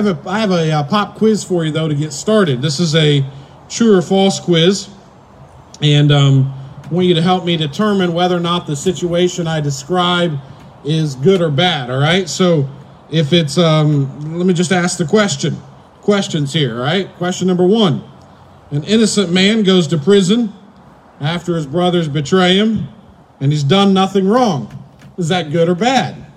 I have a, I have a uh, pop quiz for you, though, to get started. This is a true or false quiz. And um, I want you to help me determine whether or not the situation I describe is good or bad, all right? So if it's, um, let me just ask the question. Questions here, all right? Question number one An innocent man goes to prison after his brothers betray him, and he's done nothing wrong. Is that good or bad?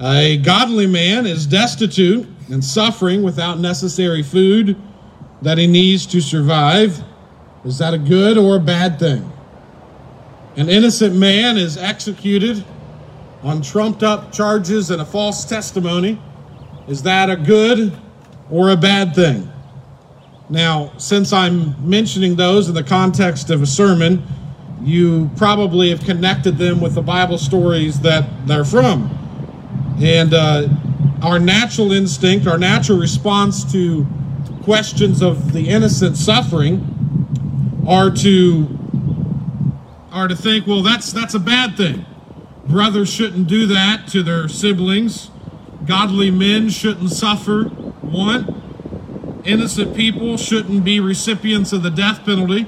A godly man is destitute and suffering without necessary food that he needs to survive. Is that a good or a bad thing? An innocent man is executed on trumped up charges and a false testimony. Is that a good or a bad thing? Now, since I'm mentioning those in the context of a sermon, you probably have connected them with the Bible stories that they're from. And uh, our natural instinct, our natural response to questions of the innocent suffering are to are to think, well, that's that's a bad thing. Brothers shouldn't do that to their siblings. Godly men shouldn't suffer. One, innocent people shouldn't be recipients of the death penalty.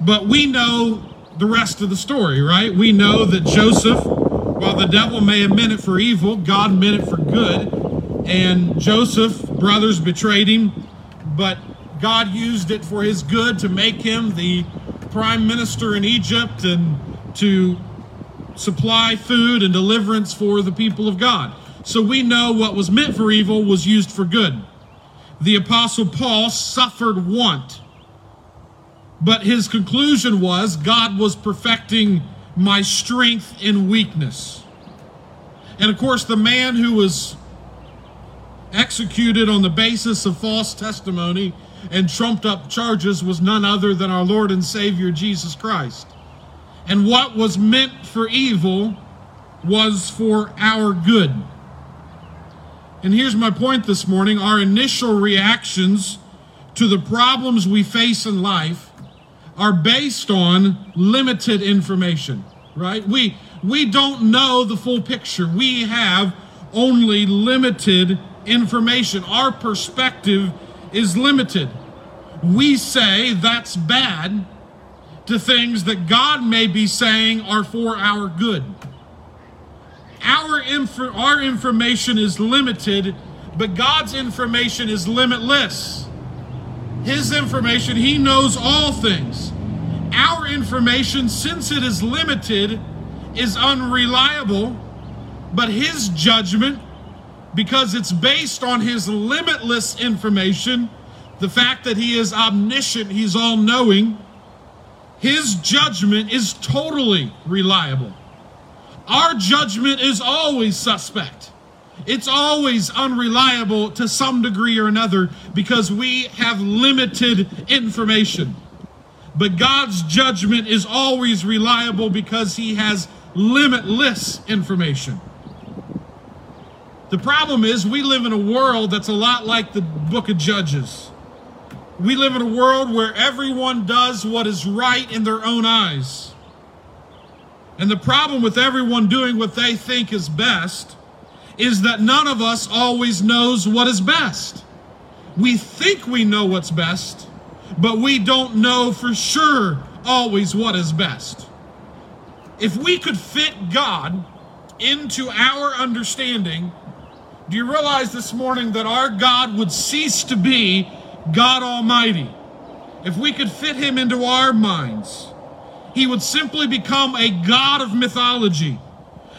But we know the rest of the story, right? We know that Joseph, while the devil may have meant it for evil, God meant it for good. And Joseph, brothers betrayed him, but God used it for his good to make him the prime minister in Egypt and to supply food and deliverance for the people of God. So we know what was meant for evil was used for good. The Apostle Paul suffered want, but his conclusion was God was perfecting my strength in weakness. And of course, the man who was executed on the basis of false testimony and trumped up charges was none other than our Lord and Savior Jesus Christ. And what was meant for evil was for our good. And here's my point this morning our initial reactions to the problems we face in life are based on limited information, right? We we don't know the full picture. We have only limited information. Our perspective is limited. We say that's bad to things that God may be saying are for our good. Our, inf- our information is limited, but God's information is limitless. His information, He knows all things. Our information, since it is limited, is unreliable, but His judgment because it's based on his limitless information, the fact that he is omniscient, he's all knowing. His judgment is totally reliable. Our judgment is always suspect. It's always unreliable to some degree or another because we have limited information. But God's judgment is always reliable because he has limitless information. The problem is, we live in a world that's a lot like the book of Judges. We live in a world where everyone does what is right in their own eyes. And the problem with everyone doing what they think is best is that none of us always knows what is best. We think we know what's best, but we don't know for sure always what is best. If we could fit God into our understanding, do you realize this morning that our God would cease to be God Almighty? If we could fit him into our minds, he would simply become a God of mythology,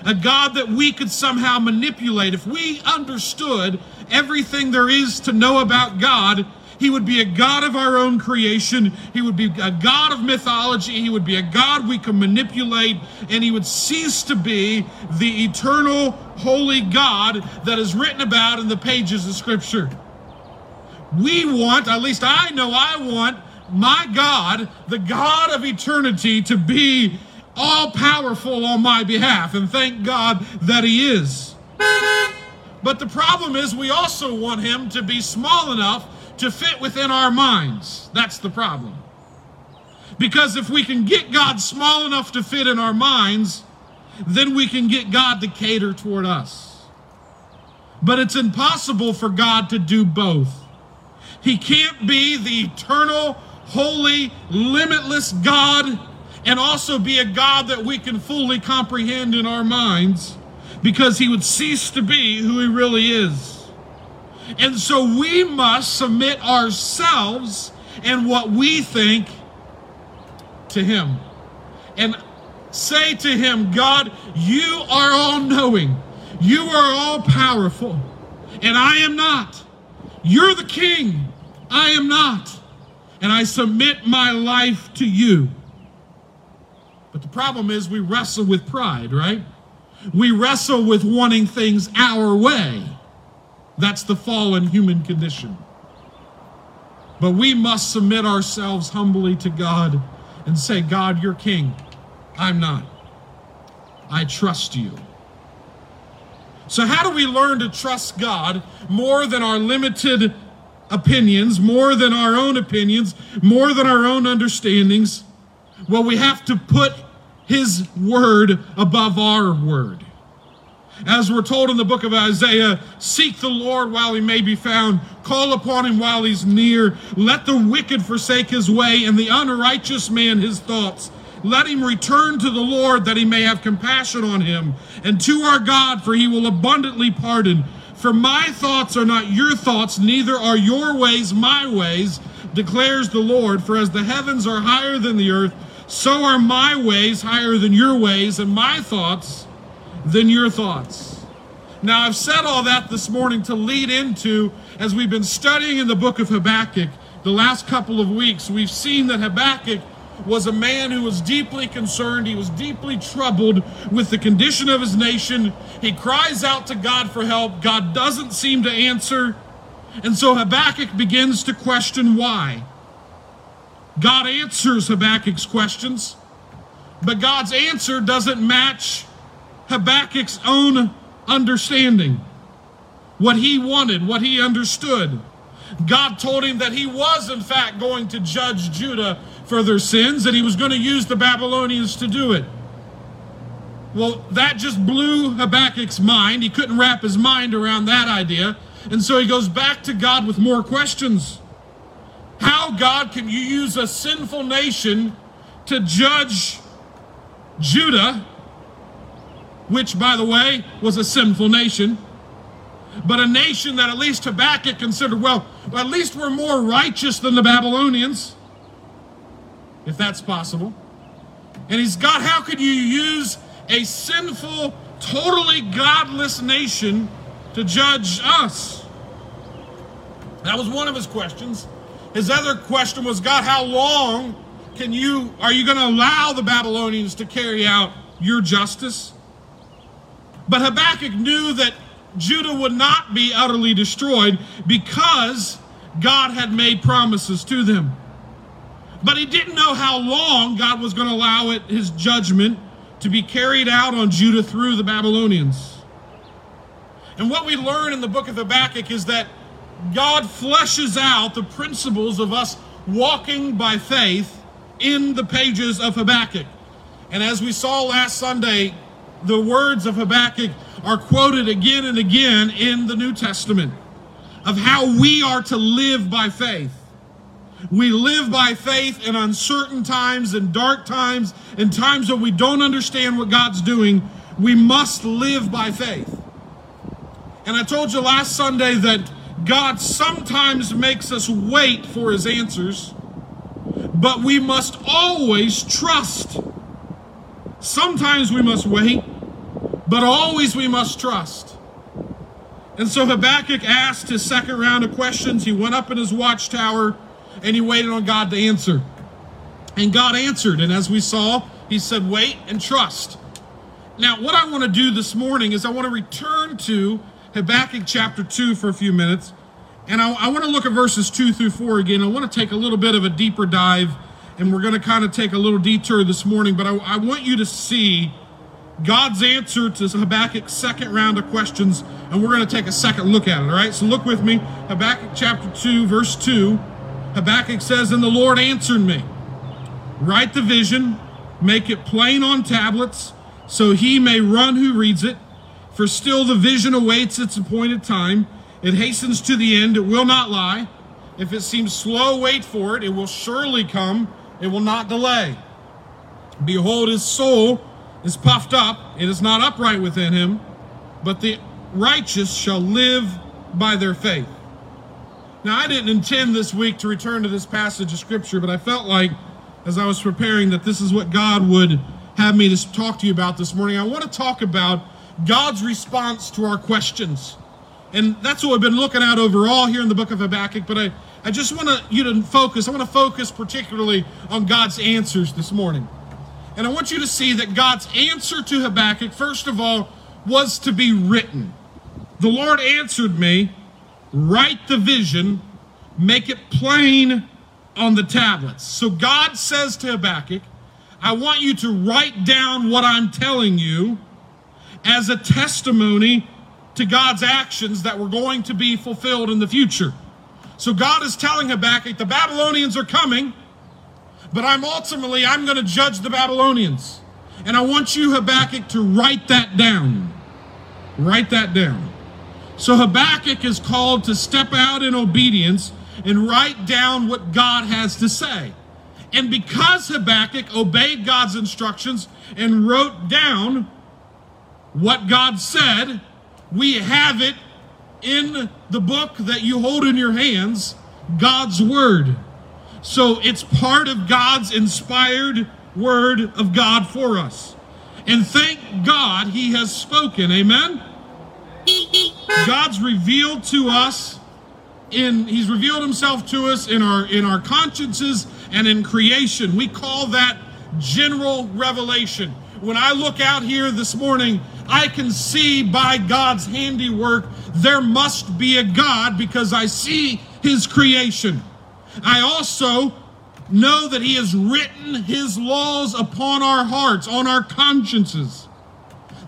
a God that we could somehow manipulate. If we understood everything there is to know about God, he would be a God of our own creation. He would be a God of mythology. He would be a God we can manipulate. And he would cease to be the eternal, holy God that is written about in the pages of Scripture. We want, at least I know I want, my God, the God of eternity, to be all powerful on my behalf. And thank God that He is. But the problem is, we also want Him to be small enough to fit within our minds. That's the problem. Because if we can get God small enough to fit in our minds, then we can get God to cater toward us. But it's impossible for God to do both. He can't be the eternal, holy, limitless God and also be a God that we can fully comprehend in our minds because he would cease to be who he really is. And so we must submit ourselves and what we think to him and say to him, God, you are all knowing, you are all powerful, and I am not. You're the king, I am not. And I submit my life to you. But the problem is we wrestle with pride, right? We wrestle with wanting things our way. That's the fallen human condition. But we must submit ourselves humbly to God and say, God, you're king. I'm not. I trust you. So, how do we learn to trust God more than our limited opinions, more than our own opinions, more than our own understandings? Well, we have to put His word above our word. As we're told in the book of Isaiah, seek the Lord while he may be found, call upon him while he's near. Let the wicked forsake his way, and the unrighteous man his thoughts. Let him return to the Lord that he may have compassion on him, and to our God, for he will abundantly pardon. For my thoughts are not your thoughts, neither are your ways my ways, declares the Lord. For as the heavens are higher than the earth, so are my ways higher than your ways, and my thoughts than your thoughts. Now, I've said all that this morning to lead into, as we've been studying in the book of Habakkuk the last couple of weeks, we've seen that Habakkuk was a man who was deeply concerned. He was deeply troubled with the condition of his nation. He cries out to God for help. God doesn't seem to answer. And so Habakkuk begins to question why. God answers Habakkuk's questions, but God's answer doesn't match Habakkuk's own understanding, what he wanted, what he understood. God told him that he was, in fact, going to judge Judah for their sins, and he was going to use the Babylonians to do it. Well, that just blew Habakkuk's mind. He couldn't wrap his mind around that idea. And so he goes back to God with more questions. How, God, can you use a sinful nation to judge Judah which, by the way, was a sinful nation, but a nation that at least Habakkuk considered, well, at least we're more righteous than the Babylonians, if that's possible. And he's God, how could you use a sinful, totally godless nation to judge us? That was one of his questions. His other question was, God, how long can you are you going to allow the Babylonians to carry out your justice? But Habakkuk knew that Judah would not be utterly destroyed because God had made promises to them. But he didn't know how long God was going to allow it, his judgment to be carried out on Judah through the Babylonians. And what we learn in the book of Habakkuk is that God fleshes out the principles of us walking by faith in the pages of Habakkuk. And as we saw last Sunday, the words of Habakkuk are quoted again and again in the New Testament of how we are to live by faith. We live by faith in uncertain times and dark times and times when we don't understand what God's doing. We must live by faith. And I told you last Sunday that God sometimes makes us wait for his answers, but we must always trust. Sometimes we must wait, but always we must trust. And so Habakkuk asked his second round of questions. He went up in his watchtower and he waited on God to answer. And God answered. And as we saw, he said, Wait and trust. Now, what I want to do this morning is I want to return to Habakkuk chapter 2 for a few minutes. And I, I want to look at verses 2 through 4 again. I want to take a little bit of a deeper dive. And we're going to kind of take a little detour this morning. But I, I want you to see God's answer to Habakkuk's second round of questions, and we're going to take a second look at it, all right? So look with me, Habakkuk chapter 2, verse 2. Habakkuk says, And the Lord answered me, Write the vision, make it plain on tablets, so he may run who reads it. For still the vision awaits its appointed time. It hastens to the end, it will not lie. If it seems slow, wait for it. It will surely come, it will not delay. Behold, his soul is puffed up, it is not upright within him, but the righteous shall live by their faith. Now, I didn't intend this week to return to this passage of scripture, but I felt like as I was preparing that this is what God would have me to talk to you about this morning. I want to talk about God's response to our questions. And that's what we've been looking at overall here in the book of Habakkuk, but I, I just want to, you to focus. I want to focus particularly on God's answers this morning. And I want you to see that God's answer to Habakkuk, first of all, was to be written. The Lord answered me, write the vision, make it plain on the tablets. So God says to Habakkuk, I want you to write down what I'm telling you as a testimony to God's actions that were going to be fulfilled in the future. So God is telling Habakkuk, the Babylonians are coming, but I'm ultimately, I'm going to judge the Babylonians. And I want you, Habakkuk, to write that down. Write that down. So Habakkuk is called to step out in obedience and write down what God has to say. And because Habakkuk obeyed God's instructions and wrote down what God said, we have it in the book that you hold in your hands, God's Word. So it's part of God's inspired Word of God for us. And thank God He has spoken. Amen? God's revealed to us in he's revealed himself to us in our in our consciences and in creation we call that general revelation when i look out here this morning i can see by god's handiwork there must be a god because i see his creation. I also know that he has written his laws upon our hearts on our consciences.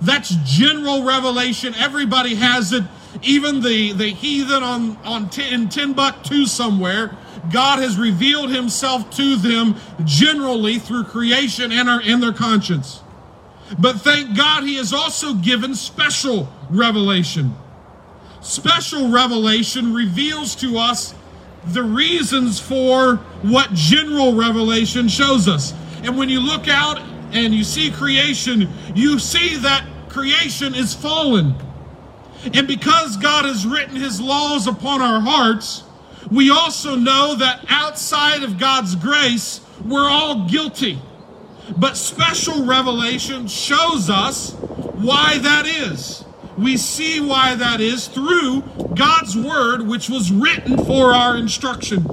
That's general revelation. Everybody has it. Even the, the heathen on, on in Timbuktu somewhere, God has revealed himself to them generally through creation and, our, and their conscience. But thank God he has also given special revelation. Special revelation reveals to us the reasons for what general revelation shows us. And when you look out and you see creation, you see that creation is fallen. And because God has written his laws upon our hearts, we also know that outside of God's grace, we're all guilty. But special revelation shows us why that is. We see why that is through God's word, which was written for our instruction.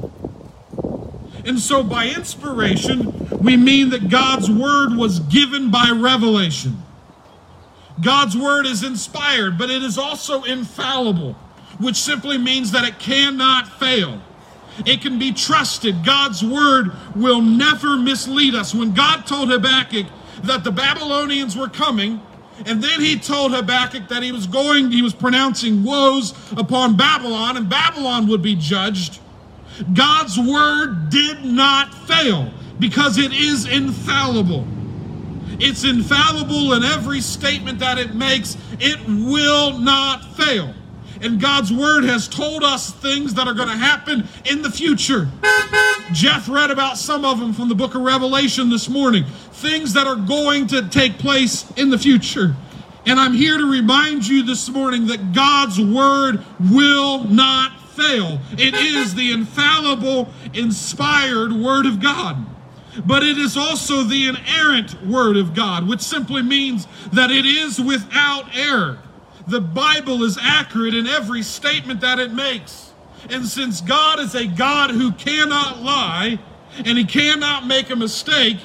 And so, by inspiration, we mean that God's word was given by revelation. God's word is inspired, but it is also infallible, which simply means that it cannot fail. It can be trusted. God's word will never mislead us. When God told Habakkuk that the Babylonians were coming, and then he told Habakkuk that he was going, he was pronouncing woes upon Babylon, and Babylon would be judged. God's word did not fail because it is infallible. It's infallible in every statement that it makes. It will not fail. And God's word has told us things that are going to happen in the future. Jeff read about some of them from the book of Revelation this morning. Things that are going to take place in the future. And I'm here to remind you this morning that God's word will not fail. It is the infallible, inspired word of God but it is also the inerrant word of God, which simply means that it is without error. The Bible is accurate in every statement that it makes. And since God is a God who cannot lie and he cannot make a mistake,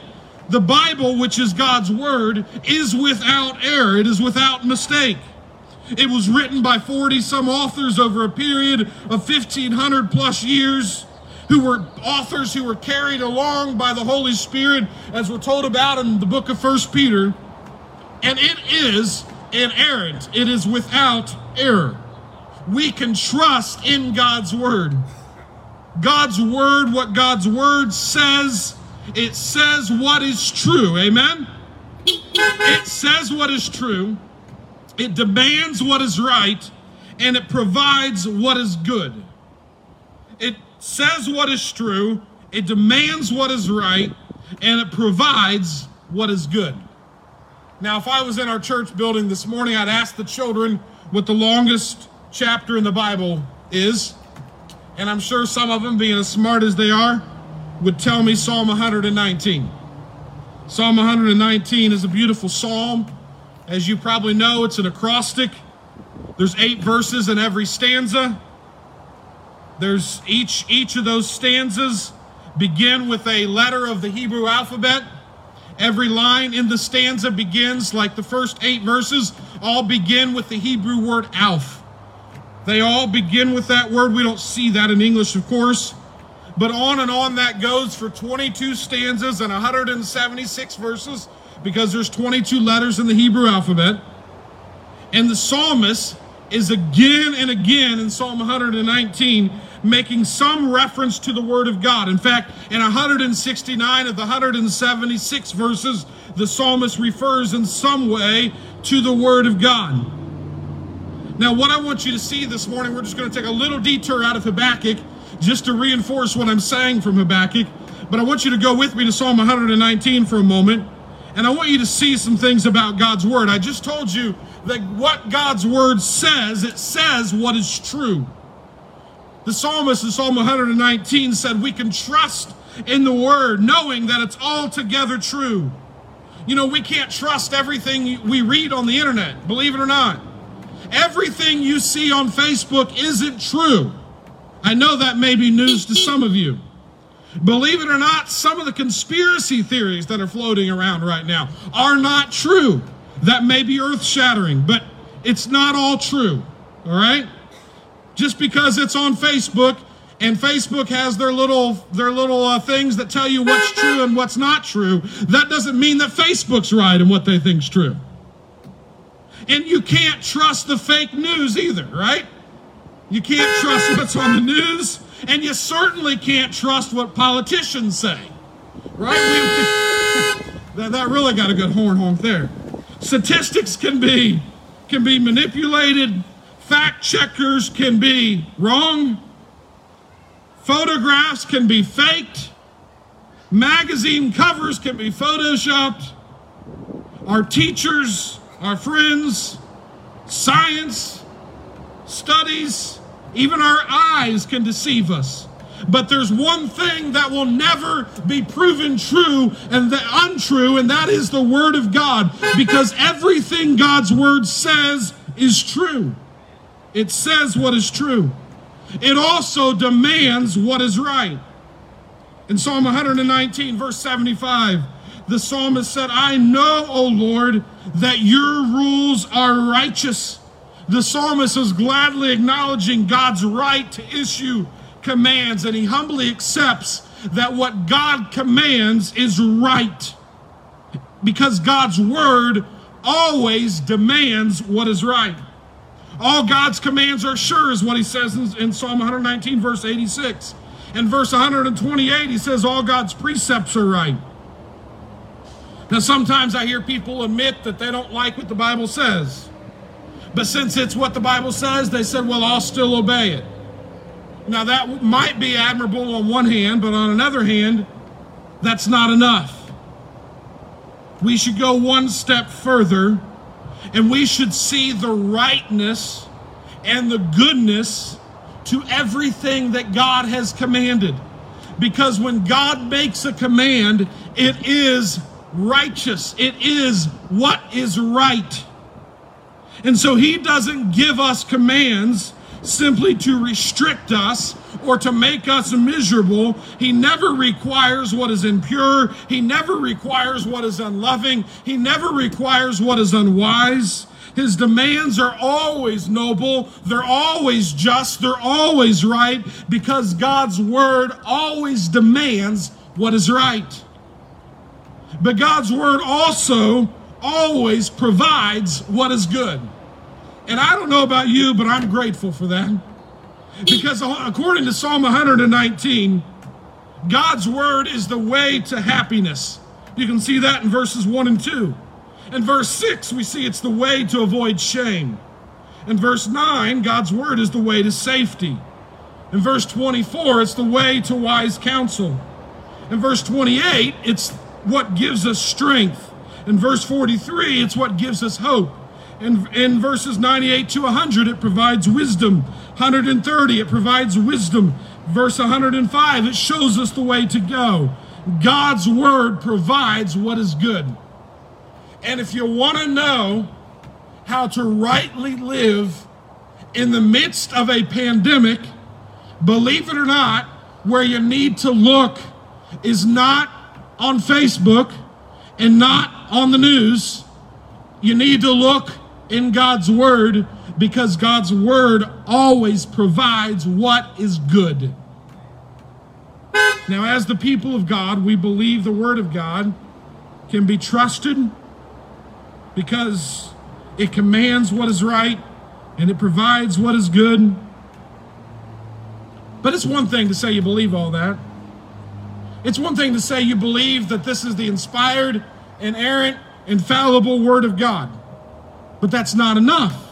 the Bible, which is God's word, is without error. It is without mistake. It was written by 40 some authors over a period of 1500 plus years who were authors who were carried along by the Holy Spirit, as we're told about in the book of First Peter. And it is inerrant, it is without error. We can trust in God's word. God's word, what God's word says, it says what is true. Amen? It says what is true. it demands what is right, and it provides what is good. It says what is true, it demands what is right, and it provides what is good. Now, if I was in our church building this morning, I'd ask the children what the longest chapter in the Bible is. And I'm sure some of them, being as smart as they are, would tell me Psalm 119. Psalm 119 is a beautiful psalm. As you probably know, it's an acrostic. There's eight verses in every stanza. There's each each of those stanzas begin with a letter of the Hebrew alphabet. Every line in the stanza begins like the first eight verses all begin with the Hebrew word aleph. They all begin with that word. We don't see that in English, of course. But on and on that goes for 22 stanzas and 176 verses because there's 22 letters in the Hebrew alphabet. And the psalmist is again and again in Psalm 119 making some reference to the Word of God. In fact, in 169 of the 176 verses, the psalmist refers in some way to the Word of God. Now, what I want you to see this morning, we're just going to take a little detour out of Habakkuk just to reinforce what I'm saying from Habakkuk. But I want you to go with me to Psalm 119 for a moment. And I want you to see some things about God's Word. I just told you that what God's Word says, it says what is true. The psalmist in Psalm 119 said, We can trust in the word, knowing that it's altogether true. You know, we can't trust everything we read on the internet, believe it or not. Everything you see on Facebook isn't true. I know that may be news to some of you. Believe it or not, some of the conspiracy theories that are floating around right now are not true. That may be earth shattering, but it's not all true. All right? Just because it's on Facebook and Facebook has their little their little uh, things that tell you what's true and what's not true, that doesn't mean that Facebook's right in what they think's true. And you can't trust the fake news either, right? You can't trust what's on the news, and you certainly can't trust what politicians say, right? That, that really got a good horn honk there. Statistics can be can be manipulated Fact checkers can be wrong. Photographs can be faked. Magazine covers can be photoshopped. Our teachers, our friends, science, studies, even our eyes can deceive us. But there's one thing that will never be proven true and the untrue, and that is the Word of God, because everything God's Word says is true. It says what is true. It also demands what is right. In Psalm 119, verse 75, the psalmist said, I know, O Lord, that your rules are righteous. The psalmist is gladly acknowledging God's right to issue commands, and he humbly accepts that what God commands is right. Because God's word always demands what is right. All God's commands are sure, is what he says in, in Psalm 119, verse 86. In verse 128, he says, All God's precepts are right. Now, sometimes I hear people admit that they don't like what the Bible says. But since it's what the Bible says, they said, Well, I'll still obey it. Now, that might be admirable on one hand, but on another hand, that's not enough. We should go one step further and we should see the rightness and the goodness to everything that God has commanded. Because when God makes a command, it is righteous, it is what is right. And so he doesn't give us commands simply to restrict us or to make us miserable. He never requires what is impure. He never requires what is unloving. He never requires what is unwise. His demands are always noble. They're always just. They're always right because God's word always demands what is right. But God's word also always provides what is good. And I don't know about you, but I'm grateful for that. Because according to Psalm 119, God's word is the way to happiness. You can see that in verses 1 and 2. In verse 6, we see it's the way to avoid shame. In verse 9, God's word is the way to safety. In verse 24, it's the way to wise counsel. In verse 28, it's what gives us strength. In verse 43, it's what gives us hope. In, in verses 98 to 100, it provides wisdom. 130, it provides wisdom. Verse 105, it shows us the way to go. God's word provides what is good. And if you want to know how to rightly live in the midst of a pandemic, believe it or not, where you need to look is not on Facebook and not on the news. You need to look in God's Word because God's Word always provides what is good. Now, as the people of God, we believe the Word of God can be trusted because it commands what is right and it provides what is good. But it's one thing to say you believe all that. It's one thing to say you believe that this is the inspired, inerrant, infallible Word of God. But that's not enough.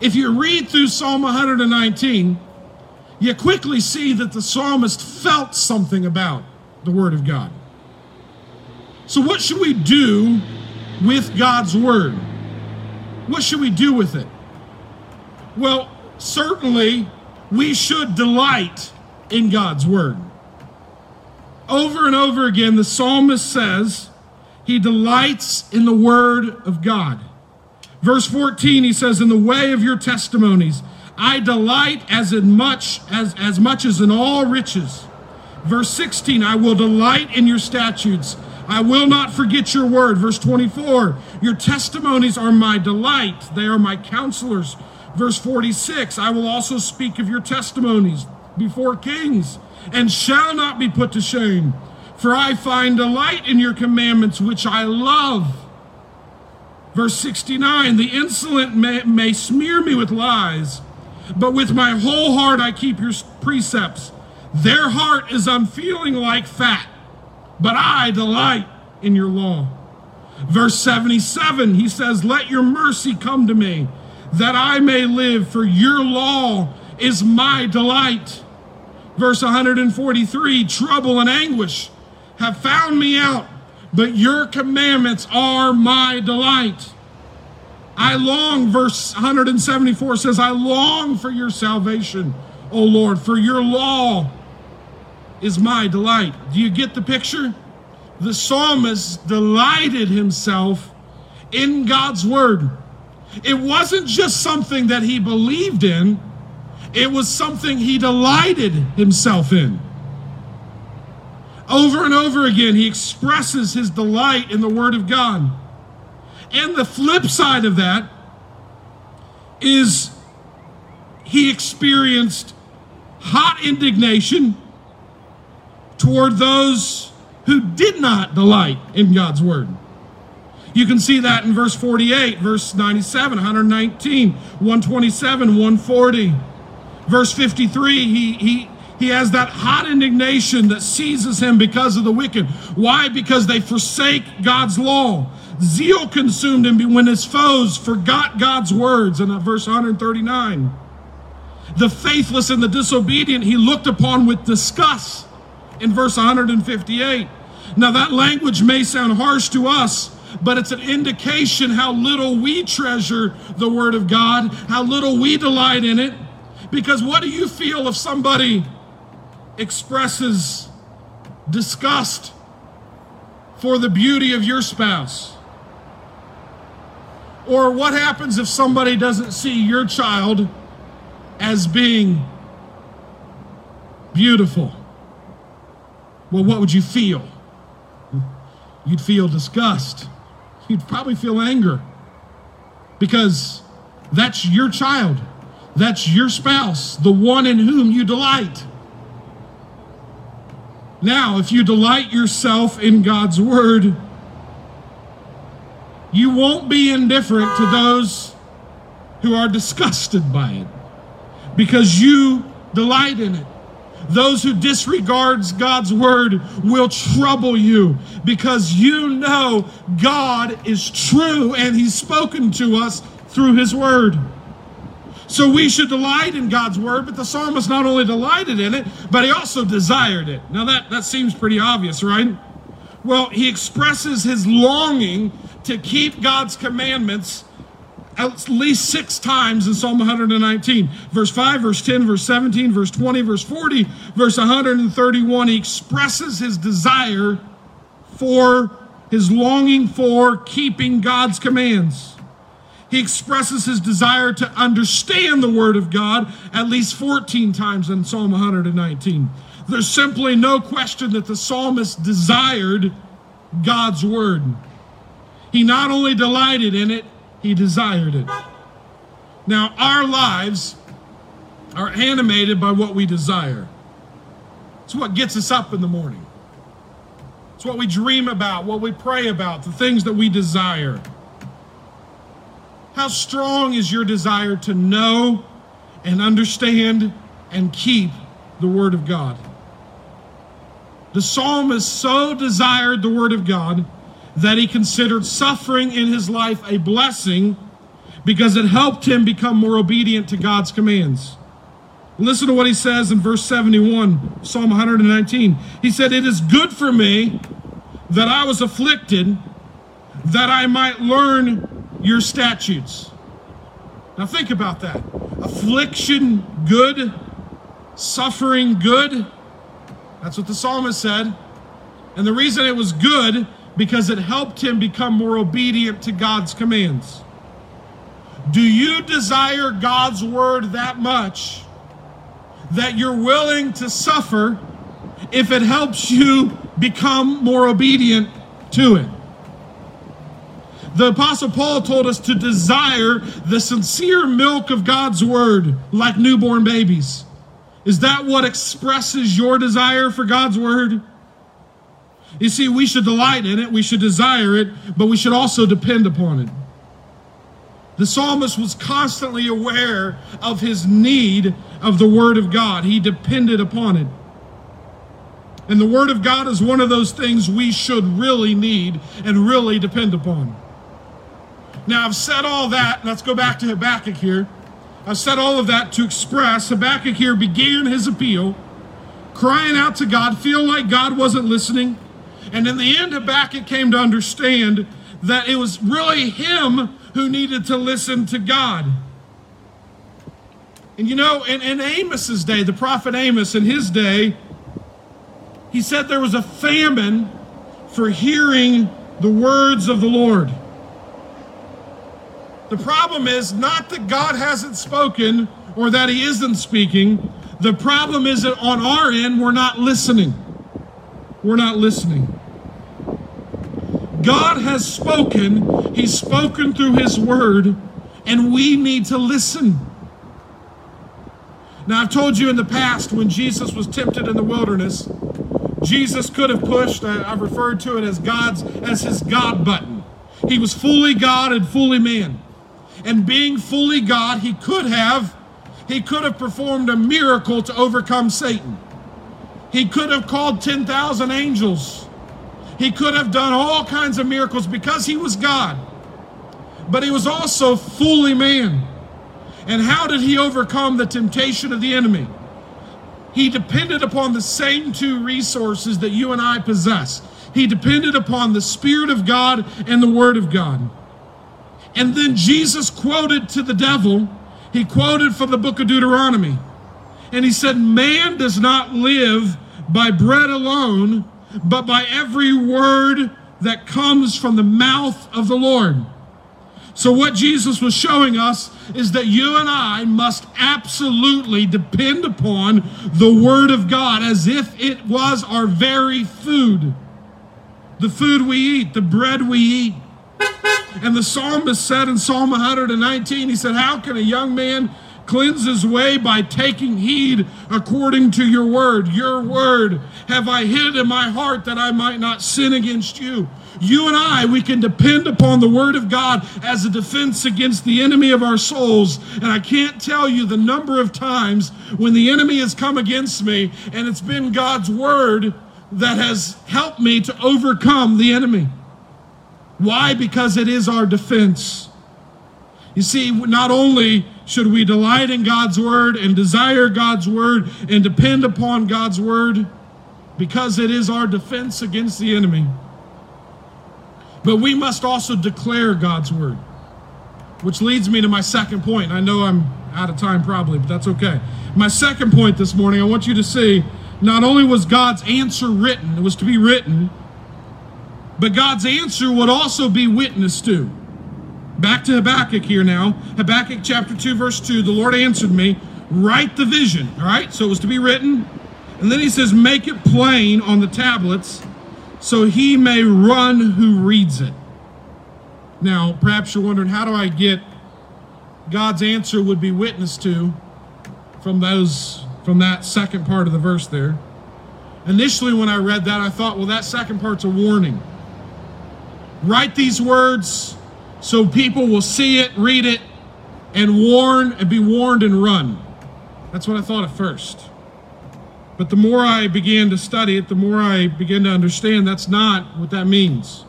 If you read through Psalm 119, you quickly see that the psalmist felt something about the Word of God. So, what should we do with God's Word? What should we do with it? Well, certainly we should delight in God's Word. Over and over again, the psalmist says he delights in the Word of God. Verse 14, he says, In the way of your testimonies, I delight as in much as, as much as in all riches. Verse 16, I will delight in your statutes. I will not forget your word. Verse 24, your testimonies are my delight. They are my counselors. Verse 46, I will also speak of your testimonies before kings and shall not be put to shame. For I find delight in your commandments, which I love. Verse 69 The insolent may, may smear me with lies, but with my whole heart I keep your precepts. Their heart is unfeeling like fat, but I delight in your law. Verse 77, he says, Let your mercy come to me, that I may live, for your law is my delight. Verse 143, trouble and anguish have found me out but your commandments are my delight. I long, verse 174 says, I long for your salvation, O Lord, for your law is my delight. Do you get the picture? The psalmist delighted himself in God's word. It wasn't just something that he believed in, it was something he delighted himself in. Over and over again, he expresses his delight in the Word of God. And the flip side of that is he experienced hot indignation toward those who did not delight in God's Word. You can see that in verse 48, verse 97, 119, 127, 140. Verse 53, he, he, he has that hot indignation that seizes him because of the wicked. Why? Because they forsake God's law. Zeal consumed him when his foes forgot God's words in verse 139. The faithless and the disobedient he looked upon with disgust in verse 158. Now, that language may sound harsh to us, but it's an indication how little we treasure the Word of God, how little we delight in it. Because what do you feel if somebody expresses disgust for the beauty of your spouse? Or what happens if somebody doesn't see your child as being beautiful? Well, what would you feel? You'd feel disgust. You'd probably feel anger because that's your child. That's your spouse, the one in whom you delight. Now, if you delight yourself in God's word, you won't be indifferent to those who are disgusted by it because you delight in it. Those who disregards God's word will trouble you because you know God is true and he's spoken to us through his word. So we should delight in God's word, but the psalmist not only delighted in it, but he also desired it. Now that, that seems pretty obvious, right? Well, he expresses his longing to keep God's commandments at least six times in Psalm 119. Verse 5, verse 10, verse 17, verse 20, verse 40, verse 131. He expresses his desire for, his longing for keeping God's commands. He expresses his desire to understand the Word of God at least 14 times in Psalm 119. There's simply no question that the psalmist desired God's Word. He not only delighted in it, he desired it. Now, our lives are animated by what we desire. It's what gets us up in the morning. It's what we dream about, what we pray about, the things that we desire. How strong is your desire to know and understand and keep the Word of God? The psalmist so desired the Word of God that he considered suffering in his life a blessing because it helped him become more obedient to God's commands. Listen to what he says in verse 71, Psalm 119. He said, It is good for me that I was afflicted, that I might learn your statutes. Now think about that. Affliction, good. Suffering, good. That's what the psalmist said. And the reason it was good because it helped him become more obedient to God's commands. Do you desire God's word that much that you're willing to suffer if it helps you become more obedient to it? The Apostle Paul told us to desire the sincere milk of God's word like newborn babies. Is that what expresses your desire for God's word? You see, we should delight in it, we should desire it, but we should also depend upon it. The psalmist was constantly aware of his need of the Word of God, he depended upon it. And the Word of God is one of those things we should really need and really depend upon. Now, I've said all that. Let's go back to Habakkuk here. I've said all of that to express Habakkuk here began his appeal, crying out to God, feel like God wasn't listening and in the end, Habakkuk came to understand that it was really him who needed to listen to God. And you know, in, in Amos's day, the prophet Amos, in his day, he said there was a famine for hearing the words of the Lord. The problem is not that God hasn't spoken or that he isn't speaking. The problem is that on our end, we're not listening. We're not listening. God has spoken, He's spoken through His word, and we need to listen. Now, I've told you in the past when Jesus was tempted in the wilderness, Jesus could have pushed, I've referred to it as God's, as his God button. He was fully God and fully man. And being fully God, he could have, he could have performed a miracle to overcome Satan. He could have called 10,000 angels he could have done all kinds of miracles because he was God. But he was also fully man. And how did he overcome the temptation of the enemy? He depended upon the same two resources that you and I possess. He depended upon the Spirit of God and the Word of God. And then Jesus quoted to the devil, he quoted from the book of Deuteronomy. And he said, Man does not live by bread alone, but by every word that comes from the mouth of the Lord. So, what Jesus was showing us is that you and I must absolutely depend upon the Word of God as if it was our very food. The food we eat, the bread we eat. And the psalmist said in Psalm 119, he said, How can a young man Cleanse his way by taking heed according to your word. Your word have I hid in my heart that I might not sin against you. You and I, we can depend upon the word of God as a defense against the enemy of our souls. And I can't tell you the number of times when the enemy has come against me, and it's been God's word that has helped me to overcome the enemy. Why? Because it is our defense. You see, not only should we delight in God's word and desire God's word and depend upon God's word because it is our defense against the enemy, but we must also declare God's word. Which leads me to my second point. I know I'm out of time probably, but that's okay. My second point this morning, I want you to see not only was God's answer written, it was to be written, but God's answer would also be witnessed to. Back to Habakkuk here now. Habakkuk chapter 2, verse 2. The Lord answered me, Write the vision. All right, so it was to be written. And then he says, Make it plain on the tablets so he may run who reads it. Now, perhaps you're wondering, how do I get God's answer would be witnessed to from those from that second part of the verse there. Initially, when I read that, I thought, well, that second part's a warning. Write these words so people will see it, read it, and warn and be warned and run. That's what I thought at first. But the more I began to study it, the more I began to understand that's not what that means.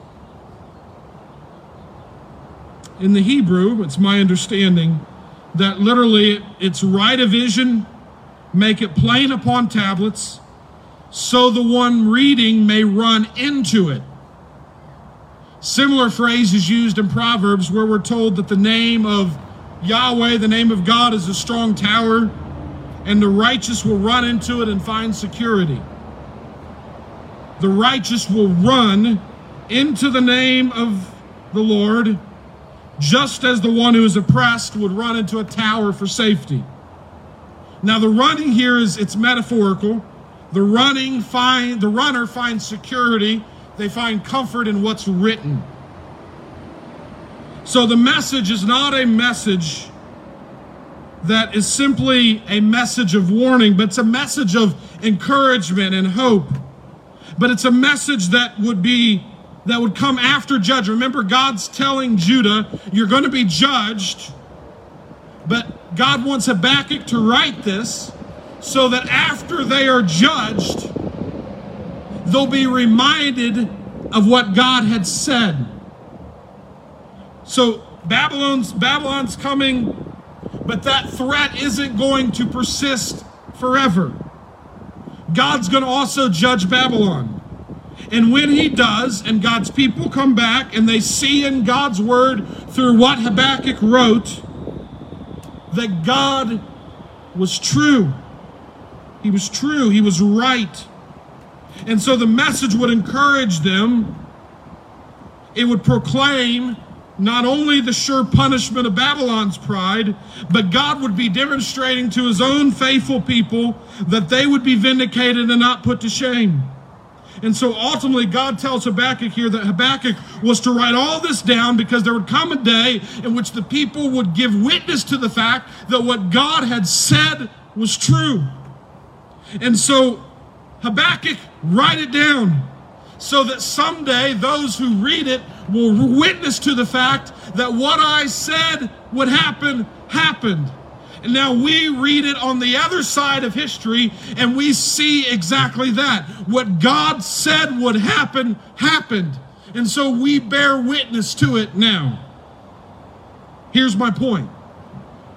In the Hebrew, it's my understanding that literally it's write a vision, make it plain upon tablets, so the one reading may run into it. Similar phrase is used in Proverbs where we're told that the name of Yahweh, the name of God, is a strong tower, and the righteous will run into it and find security. The righteous will run into the name of the Lord, just as the one who is oppressed would run into a tower for safety. Now, the running here is it's metaphorical. The running find the runner finds security they find comfort in what's written. So the message is not a message that is simply a message of warning, but it's a message of encouragement and hope. But it's a message that would be that would come after judge. Remember, God's telling Judah, you're going to be judged. But God wants Habakkuk to write this so that after they are judged, they'll be reminded of what God had said. So Babylon's Babylon's coming, but that threat isn't going to persist forever. God's going to also judge Babylon. And when he does, and God's people come back and they see in God's word through what Habakkuk wrote that God was true. He was true. He was right. And so the message would encourage them. It would proclaim not only the sure punishment of Babylon's pride, but God would be demonstrating to his own faithful people that they would be vindicated and not put to shame. And so ultimately, God tells Habakkuk here that Habakkuk was to write all this down because there would come a day in which the people would give witness to the fact that what God had said was true. And so Habakkuk, write it down so that someday those who read it will witness to the fact that what I said would happen happened. And now we read it on the other side of history and we see exactly that. What God said would happen, happened. And so we bear witness to it now. Here's my point.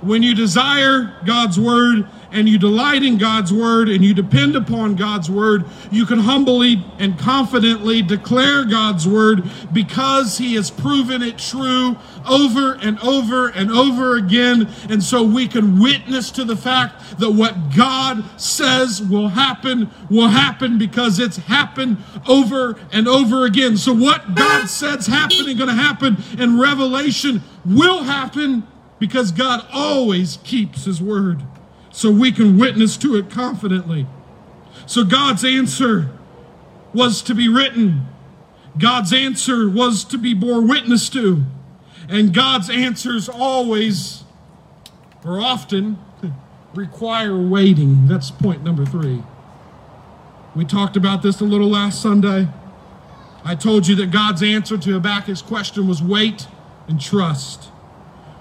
When you desire God's word and you delight in God's word and you depend upon God's word, you can humbly and confidently declare God's word because he has proven it true over and over and over again. And so we can witness to the fact that what God says will happen will happen because it's happened over and over again. So what God says happening going to happen in Revelation will happen because God always keeps his word so we can witness to it confidently. So God's answer was to be written. God's answer was to be bore witness to. And God's answers always, or often, require waiting. That's point number three. We talked about this a little last Sunday. I told you that God's answer to Habakkuk's question was wait and trust.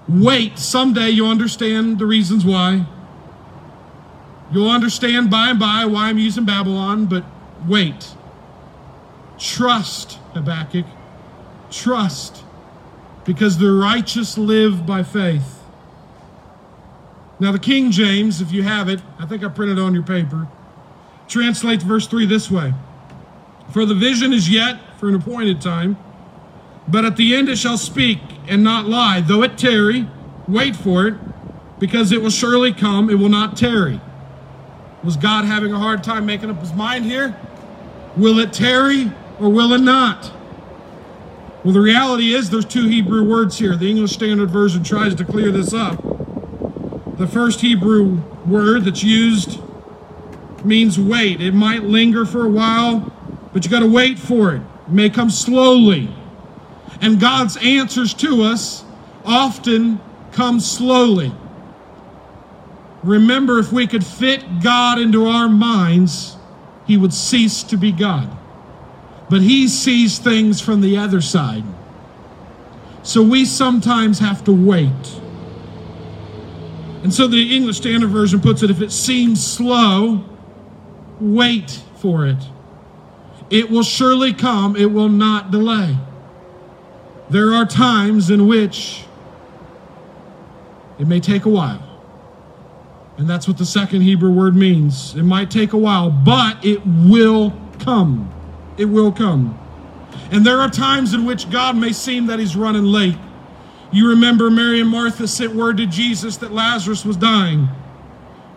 Wait. Someday you'll understand the reasons why. You'll understand by and by why I'm using Babylon, but wait. Trust, Habakkuk. Trust. Because the righteous live by faith. Now, the King James, if you have it, I think I printed on your paper, translates verse 3 this way For the vision is yet for an appointed time, but at the end it shall speak and not lie. Though it tarry, wait for it, because it will surely come, it will not tarry. Was God having a hard time making up his mind here? Will it tarry or will it not? Well, the reality is there's two Hebrew words here. The English Standard Version tries to clear this up. The first Hebrew word that's used means wait. It might linger for a while, but you got to wait for it. It may come slowly. And God's answers to us often come slowly. Remember, if we could fit God into our minds, he would cease to be God. But he sees things from the other side. So we sometimes have to wait. And so the English Standard Version puts it if it seems slow, wait for it. It will surely come, it will not delay. There are times in which it may take a while. And that's what the second Hebrew word means. It might take a while, but it will come. It will come. And there are times in which God may seem that he's running late. You remember Mary and Martha sent word to Jesus that Lazarus was dying.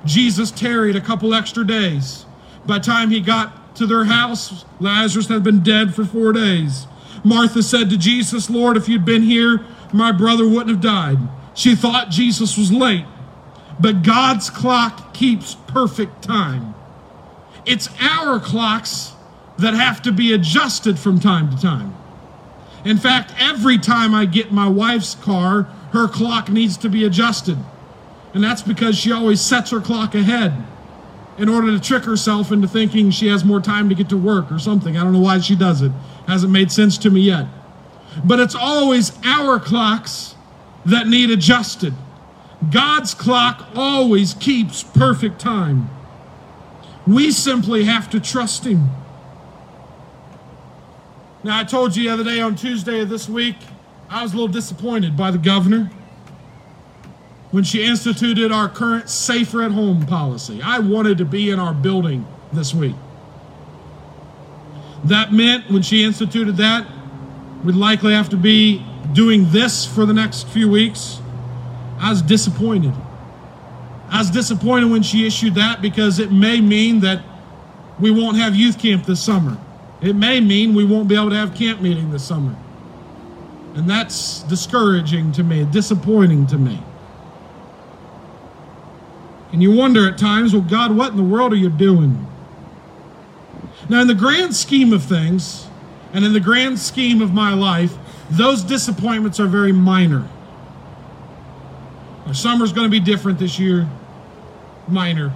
Jesus tarried a couple extra days. By the time he got to their house, Lazarus had been dead for four days. Martha said to Jesus, Lord, if you'd been here, my brother wouldn't have died. She thought Jesus was late. But God's clock keeps perfect time. It's our clocks that have to be adjusted from time to time. In fact, every time I get my wife's car, her clock needs to be adjusted. And that's because she always sets her clock ahead in order to trick herself into thinking she has more time to get to work or something. I don't know why she does it. Hasn't made sense to me yet. But it's always our clocks that need adjusted. God's clock always keeps perfect time. We simply have to trust Him. Now, I told you the other day on Tuesday of this week, I was a little disappointed by the governor when she instituted our current safer at home policy. I wanted to be in our building this week. That meant when she instituted that, we'd likely have to be doing this for the next few weeks. I was disappointed. I was disappointed when she issued that because it may mean that we won't have youth camp this summer. It may mean we won't be able to have camp meeting this summer. And that's discouraging to me, disappointing to me. And you wonder at times, well, God, what in the world are you doing? Now, in the grand scheme of things, and in the grand scheme of my life, those disappointments are very minor. Our summer's going to be different this year. Minor.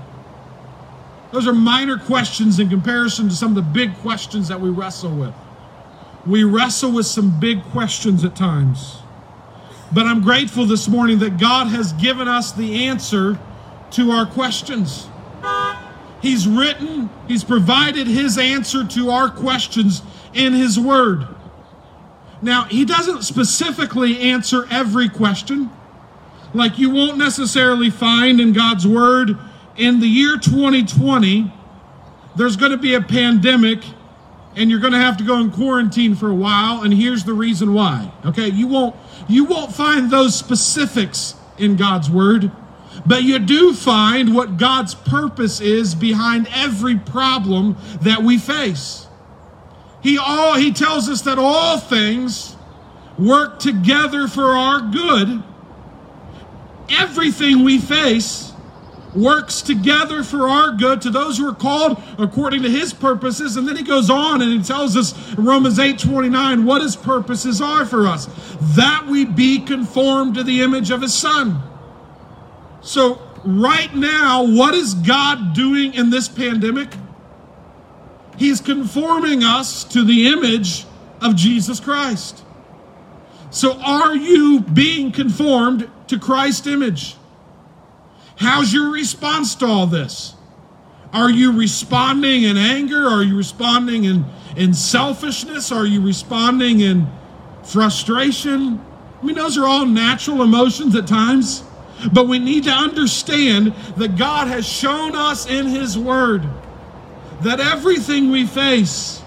Those are minor questions in comparison to some of the big questions that we wrestle with. We wrestle with some big questions at times. But I'm grateful this morning that God has given us the answer to our questions. He's written, He's provided His answer to our questions in His Word. Now, He doesn't specifically answer every question. Like you won't necessarily find in God's Word in the year 2020, there's going to be a pandemic and you're going to have to go in quarantine for a while and here's the reason why okay? You won't you won't find those specifics in God's word but you do find what God's purpose is behind every problem that we face. He all he tells us that all things work together for our good everything we face works together for our good to those who are called according to his purposes. And then he goes on and he tells us Romans 8 29 what his purposes are for us that we be conformed to the image of his son. So right now, what is God doing in this pandemic? He's conforming us to the image of Jesus Christ. So, are you being conformed to Christ's image? How's your response to all this? Are you responding in anger? Are you responding in, in selfishness? Are you responding in frustration? I mean, those are all natural emotions at times, but we need to understand that God has shown us in His Word that everything we face,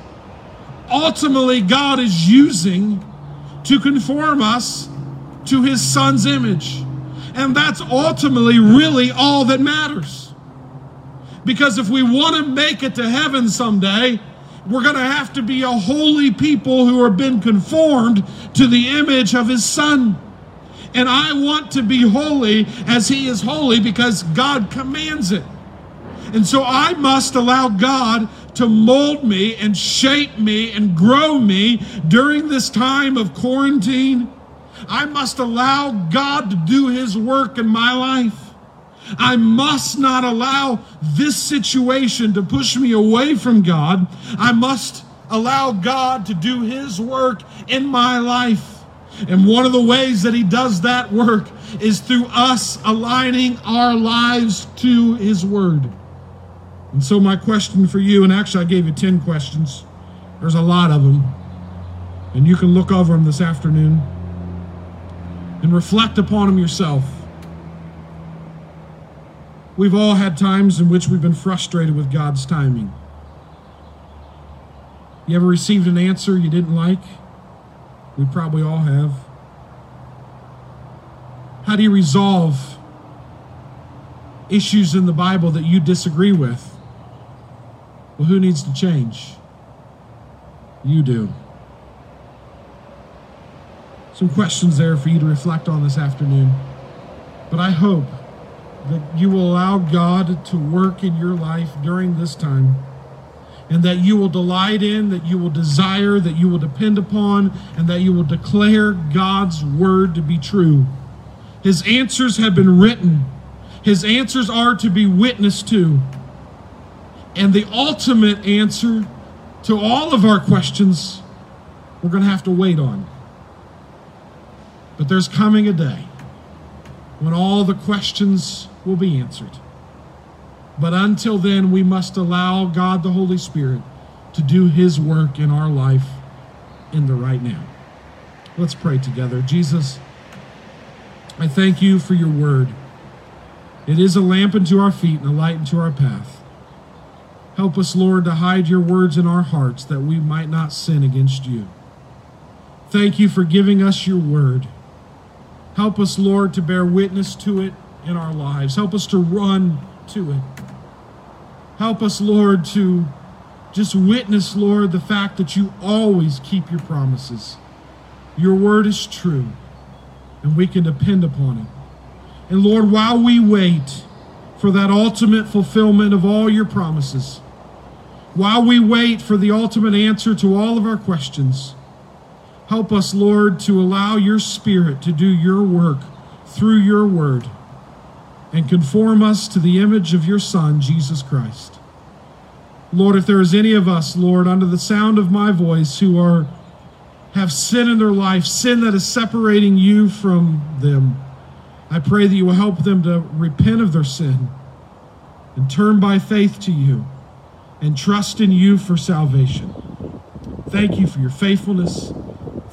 ultimately, God is using to conform us to His Son's image. And that's ultimately really all that matters. Because if we want to make it to heaven someday, we're going to have to be a holy people who have been conformed to the image of his son. And I want to be holy as he is holy because God commands it. And so I must allow God to mold me and shape me and grow me during this time of quarantine. I must allow God to do his work in my life. I must not allow this situation to push me away from God. I must allow God to do His work in my life. And one of the ways that He does that work is through us aligning our lives to His Word. And so, my question for you, and actually, I gave you 10 questions, there's a lot of them. And you can look over them this afternoon and reflect upon them yourself. We've all had times in which we've been frustrated with God's timing. You ever received an answer you didn't like? We probably all have. How do you resolve issues in the Bible that you disagree with? Well, who needs to change? You do. Some questions there for you to reflect on this afternoon. But I hope that you will allow God to work in your life during this time and that you will delight in, that you will desire, that you will depend upon, and that you will declare God's word to be true. His answers have been written, His answers are to be witnessed to. And the ultimate answer to all of our questions, we're going to have to wait on. But there's coming a day when all the questions will be answered. But until then, we must allow God the Holy Spirit to do his work in our life in the right now. Let's pray together. Jesus, I thank you for your word. It is a lamp unto our feet and a light unto our path. Help us, Lord, to hide your words in our hearts that we might not sin against you. Thank you for giving us your word. Help us, Lord, to bear witness to it in our lives. Help us to run to it. Help us, Lord, to just witness, Lord, the fact that you always keep your promises. Your word is true, and we can depend upon it. And Lord, while we wait for that ultimate fulfillment of all your promises, while we wait for the ultimate answer to all of our questions, help us, Lord, to allow your Spirit to do your work through your word and conform us to the image of your Son, Jesus Christ. Lord, if there is any of us, Lord, under the sound of my voice who are have sin in their life, sin that is separating you from them, I pray that you will help them to repent of their sin and turn by faith to you and trust in you for salvation. Thank you for your faithfulness.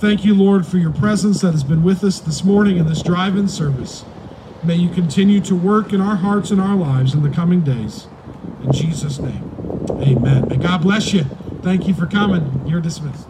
Thank you, Lord, for your presence that has been with us this morning in this drive in service. May you continue to work in our hearts and our lives in the coming days. In Jesus' name, amen. May God bless you. Thank you for coming. You're dismissed.